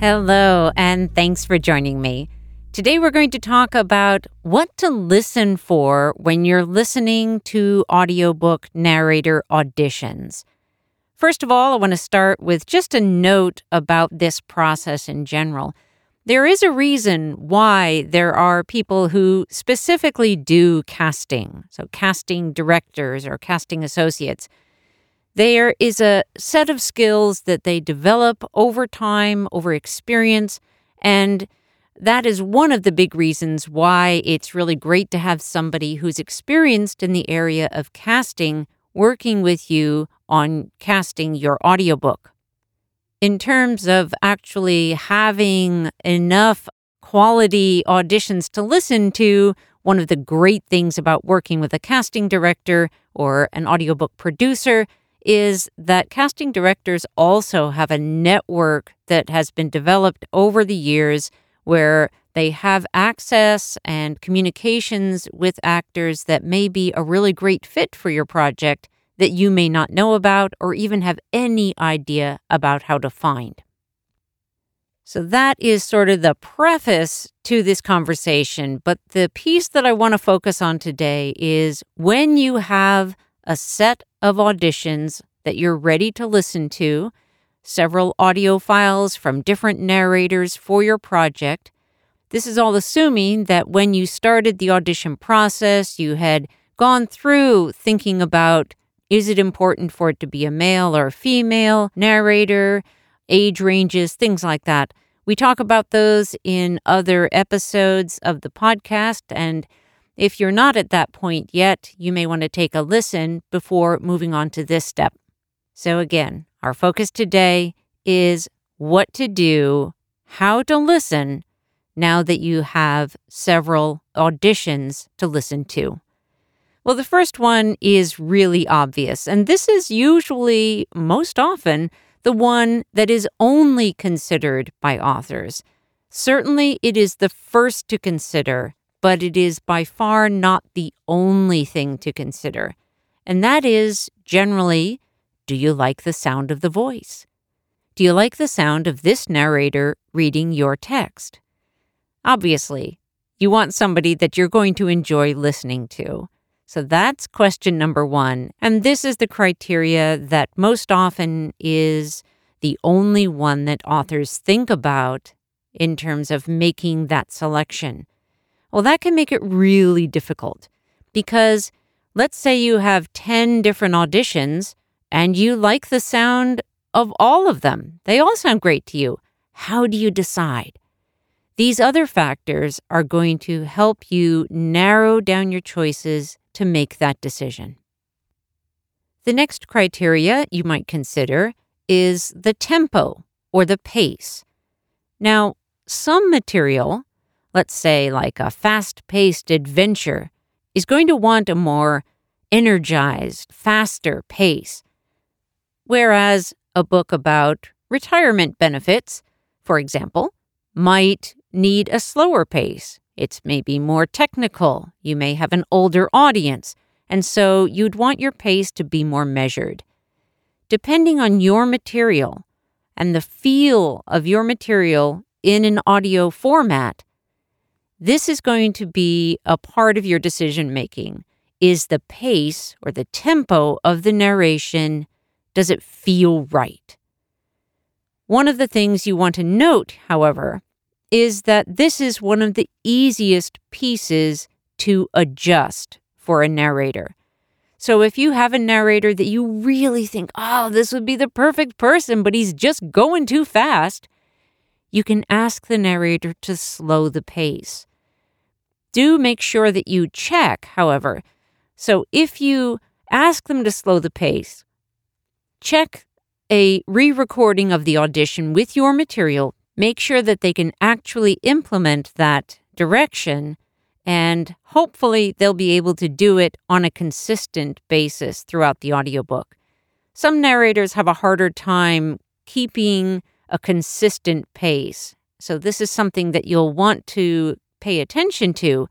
Hello, and thanks for joining me. Today, we're going to talk about what to listen for when you're listening to audiobook narrator auditions. First of all, I want to start with just a note about this process in general. There is a reason why there are people who specifically do casting, so casting directors or casting associates. There is a set of skills that they develop over time, over experience, and that is one of the big reasons why it's really great to have somebody who's experienced in the area of casting working with you on casting your audiobook. In terms of actually having enough quality auditions to listen to, one of the great things about working with a casting director or an audiobook producer is that casting directors also have a network that has been developed over the years where they have access and communications with actors that may be a really great fit for your project that you may not know about or even have any idea about how to find. So, that is sort of the preface to this conversation. But the piece that I want to focus on today is when you have a set of auditions that you're ready to listen to, several audio files from different narrators for your project. This is all assuming that when you started the audition process, you had gone through thinking about is it important for it to be a male or a female narrator, age ranges, things like that. We talk about those in other episodes of the podcast, and if you're not at that point yet, you may want to take a listen before moving on to this step. So, again, our focus today is what to do, how to listen now that you have several auditions to listen to. Well, the first one is really obvious, and this is usually, most often, the one that is only considered by authors. Certainly, it is the first to consider but it is by far not the only thing to consider. And that is generally do you like the sound of the voice? Do you like the sound of this narrator reading your text? Obviously, you want somebody that you're going to enjoy listening to. So that's question number one. And this is the criteria that most often is the only one that authors think about in terms of making that selection. Well, that can make it really difficult because let's say you have 10 different auditions and you like the sound of all of them. They all sound great to you. How do you decide? These other factors are going to help you narrow down your choices to make that decision. The next criteria you might consider is the tempo or the pace. Now, some material let's say like a fast paced adventure, is going to want a more energized, faster pace. Whereas a book about retirement benefits, for example, might need a slower pace. It's maybe more technical. You may have an older audience, and so you'd want your pace to be more measured. Depending on your material and the feel of your material in an audio format, this is going to be a part of your decision making. Is the pace or the tempo of the narration, does it feel right? One of the things you want to note, however, is that this is one of the easiest pieces to adjust for a narrator. So if you have a narrator that you really think, oh, this would be the perfect person, but he's just going too fast, you can ask the narrator to slow the pace. Do make sure that you check, however. So if you ask them to slow the pace, check a re recording of the audition with your material, make sure that they can actually implement that direction and hopefully they'll be able to do it on a consistent basis throughout the audiobook. Some narrators have a harder time keeping a consistent pace. So, this is something that you'll want to pay attention to.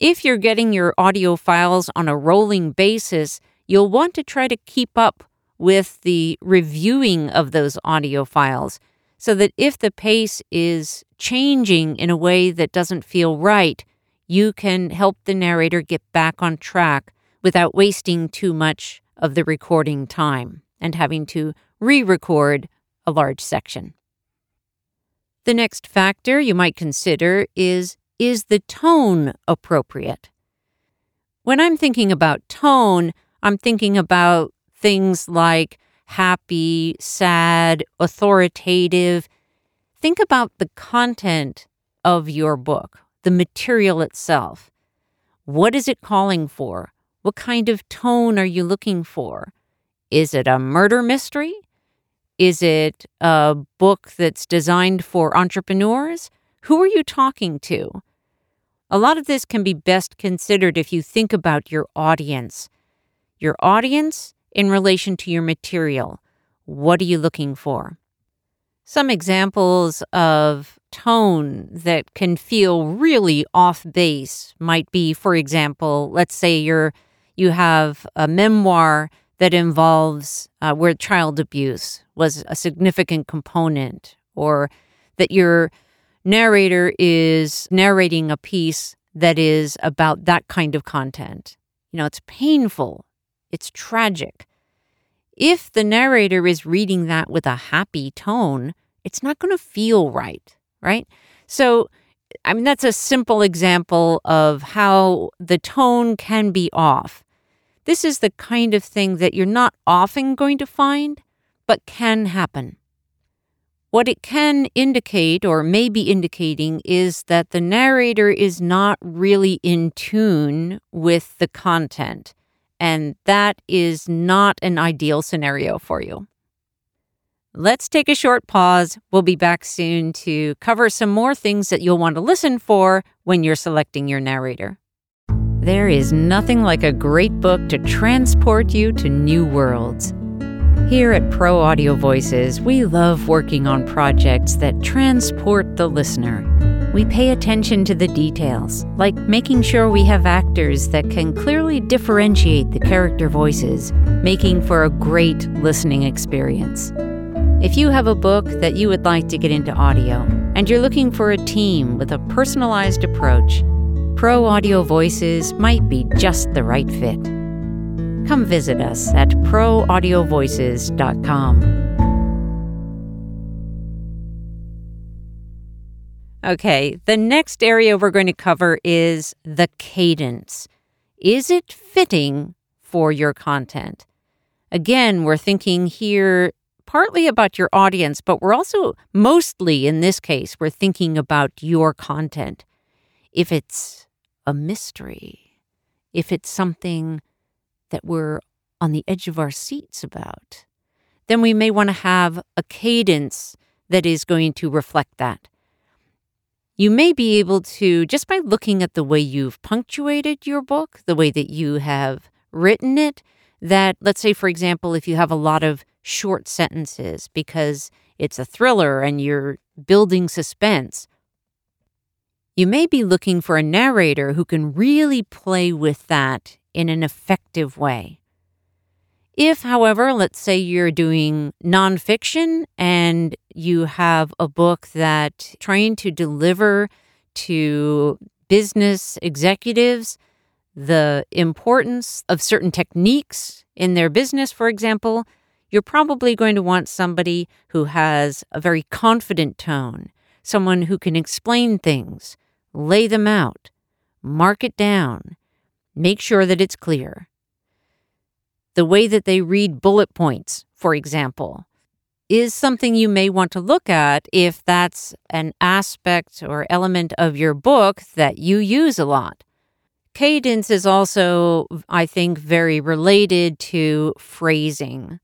If you're getting your audio files on a rolling basis, you'll want to try to keep up with the reviewing of those audio files so that if the pace is changing in a way that doesn't feel right, you can help the narrator get back on track without wasting too much of the recording time and having to re record a large section. The next factor you might consider is is the tone appropriate? When I'm thinking about tone, I'm thinking about things like happy, sad, authoritative. Think about the content of your book the material itself. What is it calling for? What kind of tone are you looking for? Is it a murder mystery? Is it a book that's designed for entrepreneurs? Who are you talking to? A lot of this can be best considered if you think about your audience. Your audience in relation to your material. What are you looking for? Some examples of tone that can feel really off base might be, for example, let's say you're you have a memoir that involves uh, where child abuse was a significant component, or that your narrator is narrating a piece that is about that kind of content. You know, it's painful, it's tragic. If the narrator is reading that with a happy tone, it's not going to feel right right? So, I mean, that's a simple example of how the tone can be off. This is the kind of thing that you're not often going to find, but can happen. What it can indicate, or may be indicating, is that the narrator is not really in tune with the content. And that is not an ideal scenario for you. Let's take a short pause. We'll be back soon to cover some more things that you'll want to listen for when you're selecting your narrator. There is nothing like a great book to transport you to new worlds. Here at Pro Audio Voices, we love working on projects that transport the listener. We pay attention to the details, like making sure we have actors that can clearly differentiate the character voices, making for a great listening experience. If you have a book that you would like to get into audio and you're looking for a team with a personalized approach, Pro Audio Voices might be just the right fit. Come visit us at proaudiovoices.com. Okay, the next area we're going to cover is the cadence. Is it fitting for your content? Again, we're thinking here partly about your audience, but we're also mostly in this case, we're thinking about your content. If it's a mystery, if it's something that we're on the edge of our seats about, then we may want to have a cadence that is going to reflect that. You may be able to, just by looking at the way you've punctuated your book, the way that you have written it, that, let's say, for example, if you have a lot of short sentences because it's a thriller and you're building suspense. You may be looking for a narrator who can really play with that in an effective way. If, however, let's say you're doing nonfiction and you have a book that trying to deliver to business executives the importance of certain techniques in their business, for example, you're probably going to want somebody who has a very confident tone, someone who can explain things, lay them out, mark it down, make sure that it's clear. The way that they read bullet points, for example, is something you may want to look at if that's an aspect or element of your book that you use a lot. Cadence is also, I think, very related to phrasing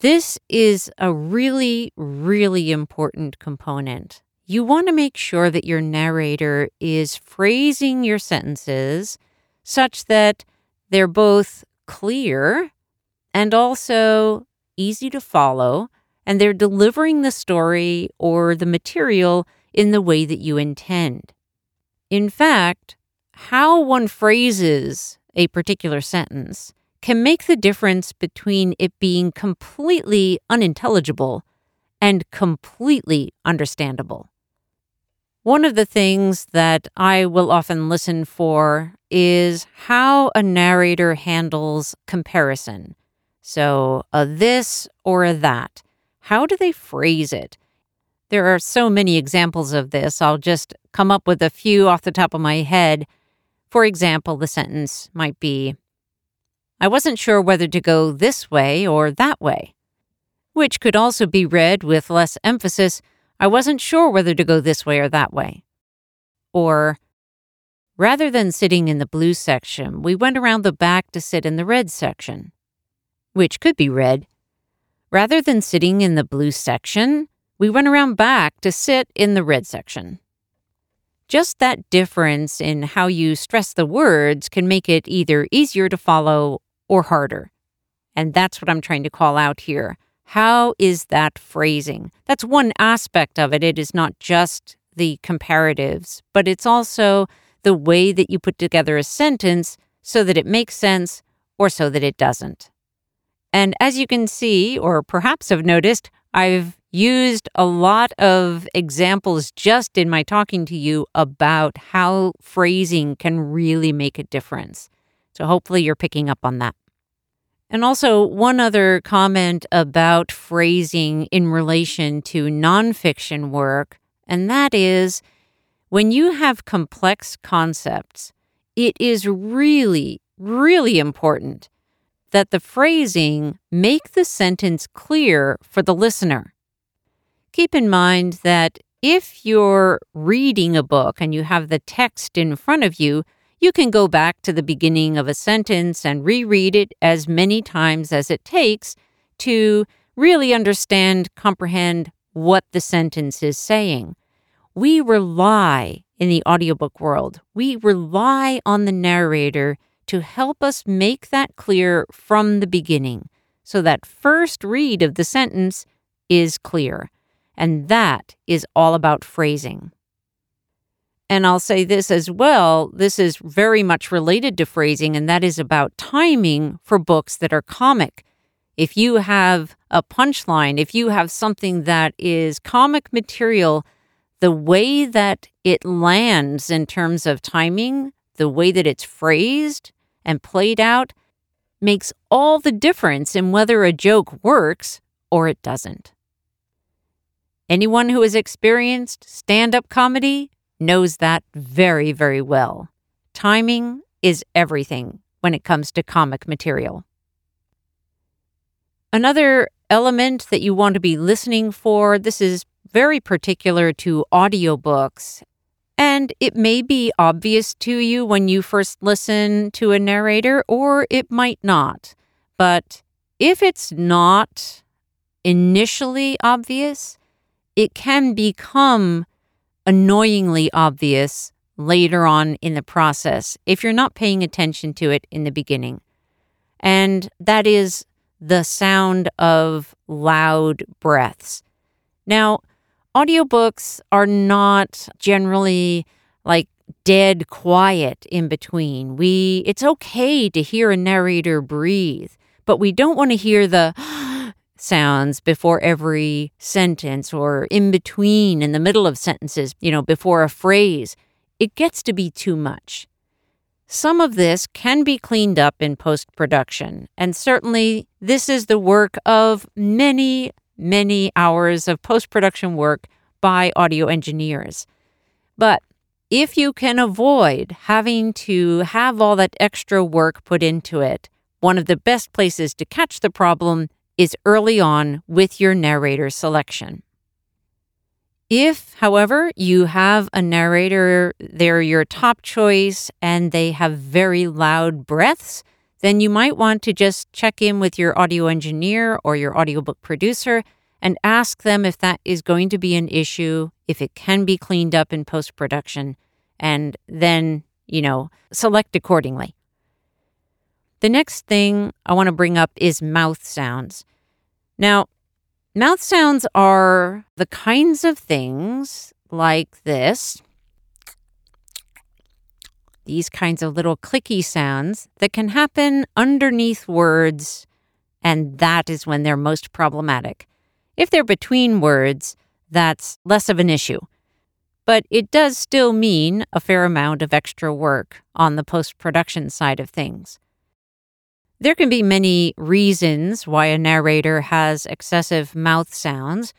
This is a really, really important component. You want to make sure that your narrator is phrasing your sentences such that they're both clear and also easy to follow, and they're delivering the story or the material in the way that you intend. In fact, how one phrases a particular sentence can make the difference between it being completely unintelligible and completely understandable. One of the things that I will often listen for is how a narrator handles comparison. So, a this or a that. How do they phrase it? There are so many examples of this. I'll just come up with a few off the top of my head. For example, the sentence might be I wasn't sure whether to go this way or that way, which could also be read with less emphasis I wasn't sure whether to go this way or that way. Or, rather than sitting in the blue section, we went around the back to sit in the red section, which could be read. Rather than sitting in the blue section, we went around back to sit in the red section. Just that difference in how you stress the words can make it either easier to follow or harder. And that's what I'm trying to call out here. How is that phrasing? That's one aspect of it. It is not just the comparatives, but it's also the way that you put together a sentence so that it makes sense or so that it doesn't. And as you can see, or perhaps have noticed, I've used a lot of examples just in my talking to you about how phrasing can really make a difference. So hopefully you're picking up on that. And also, one other comment about phrasing in relation to nonfiction work, and that is when you have complex concepts, it is really, really important that the phrasing make the sentence clear for the listener. Keep in mind that if you're reading a book and you have the text in front of you, you can go back to the beginning of a sentence and reread it as many times as it takes to really understand, comprehend what the sentence is saying. We rely in the audiobook world, we rely on the narrator to help us make that clear from the beginning so that first read of the sentence is clear. And that is all about phrasing. And I'll say this as well this is very much related to phrasing, and that is about timing for books that are comic. If you have a punchline, if you have something that is comic material, the way that it lands in terms of timing, the way that it's phrased and played out, makes all the difference in whether a joke works or it doesn't. Anyone who has experienced stand up comedy knows that very, very well. Timing is everything when it comes to comic material. Another element that you want to be listening for, this is very particular to audiobooks, and it may be obvious to you when you first listen to a narrator, or it might not. But if it's not initially obvious, it can become annoyingly obvious later on in the process if you're not paying attention to it in the beginning. And that is the sound of loud breaths. Now, audiobooks are not generally like dead quiet in between. We it's okay to hear a narrator breathe, but we don't want to hear the sounds before every sentence or in between in the middle of sentences, you know, before a phrase, it gets to be too much. Some of this can be cleaned up in post production, and certainly this is the work of many, many hours of post production work by audio engineers. But if you can avoid having to have all that extra work put into it, one of the best places to catch the problem is early on with your narrator selection. If, however, you have a narrator, they're your top choice and they have very loud breaths, then you might want to just check in with your audio engineer or your audiobook producer and ask them if that is going to be an issue, if it can be cleaned up in post production, and then, you know, select accordingly. The next thing I want to bring up is mouth sounds. Now, mouth sounds are the kinds of things like this these kinds of little clicky sounds that can happen underneath words, and that is when they're most problematic. If they're between words, that's less of an issue. But it does still mean a fair amount of extra work on the post production side of things. There can be many reasons why a narrator has excessive mouth sounds.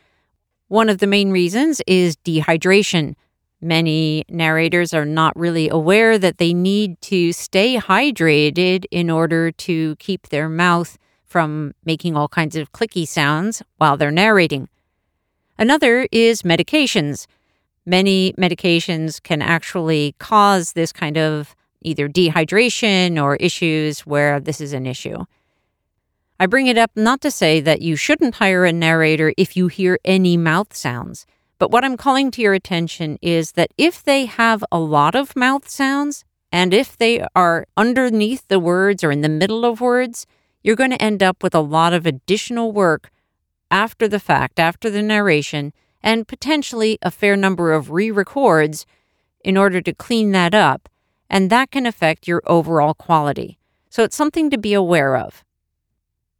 One of the main reasons is dehydration. Many narrators are not really aware that they need to stay hydrated in order to keep their mouth from making all kinds of clicky sounds while they're narrating. Another is medications. Many medications can actually cause this kind of either dehydration or issues where this is an issue. I bring it up not to say that you shouldn't hire a narrator if you hear any mouth sounds. But what I'm calling to your attention is that if they have a lot of mouth sounds, and if they are underneath the words or in the middle of words, you're going to end up with a lot of additional work after the fact, after the narration, and potentially a fair number of re records in order to clean that up. And that can affect your overall quality. So it's something to be aware of.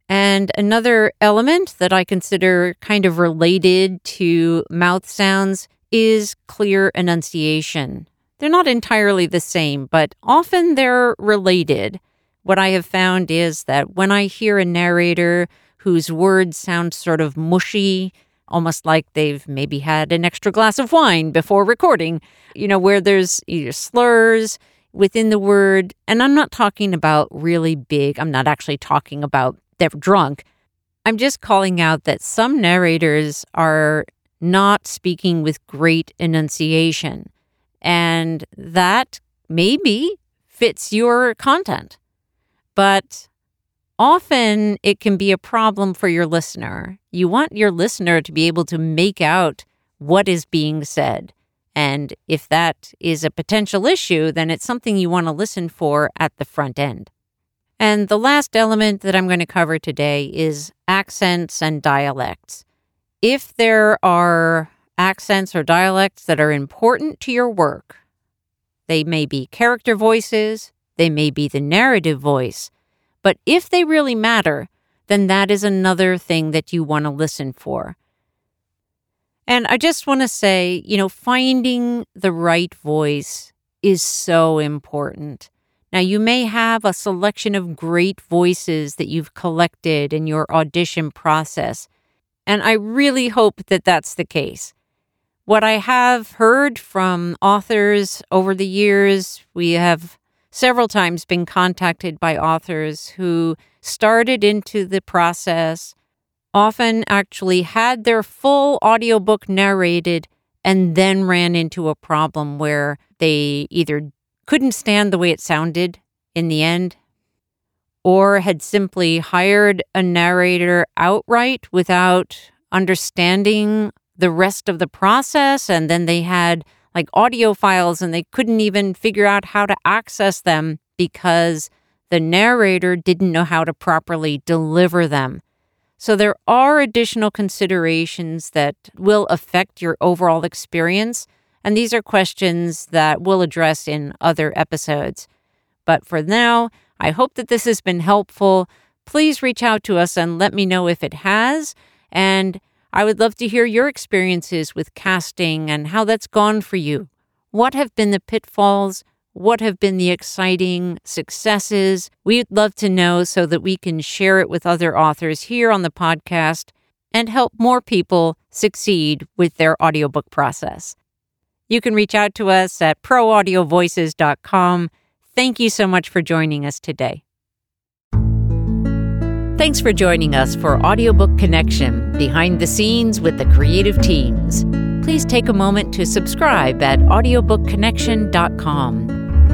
And another element that I consider kind of related to mouth sounds is clear enunciation. They're not entirely the same, but often they're related. What I have found is that when I hear a narrator whose words sound sort of mushy, almost like they've maybe had an extra glass of wine before recording, you know, where there's either slurs within the word. And I'm not talking about really big, I'm not actually talking about they're drunk. I'm just calling out that some narrators are not speaking with great enunciation, and that maybe fits your content. But often it can be a problem for your listener. You want your listener to be able to make out what is being said. And if that is a potential issue, then it's something you want to listen for at the front end. And the last element that I'm going to cover today is accents and dialects. If there are accents or dialects that are important to your work, they may be character voices, they may be the narrative voice, but if they really matter, then that is another thing that you want to listen for. And I just want to say, you know, finding the right voice is so important. Now, you may have a selection of great voices that you've collected in your audition process, and I really hope that that's the case. What I have heard from authors over the years, we have several times been contacted by authors who started into the process, often actually had their full audiobook narrated, and then ran into a problem where they either couldn't stand the way it sounded in the end, or had simply hired a narrator outright without understanding the rest of the process. And then they had like audio files and they couldn't even figure out how to access them because the narrator didn't know how to properly deliver them. So there are additional considerations that will affect your overall experience and these are questions that we'll address in other episodes. But for now, I hope that this has been helpful. Please reach out to us and let me know if it has. And I would love to hear your experiences with casting and how that's gone for you. What have been the pitfalls? What have been the exciting successes? We'd love to know so that we can share it with other authors here on the podcast and help more people succeed with their audiobook process. You can reach out to us at proaudiovoices.com. Thank you so much for joining us today. Thanks for joining us for Audiobook Connection Behind the Scenes with the Creative Teams. Please take a moment to subscribe at audiobookconnection.com.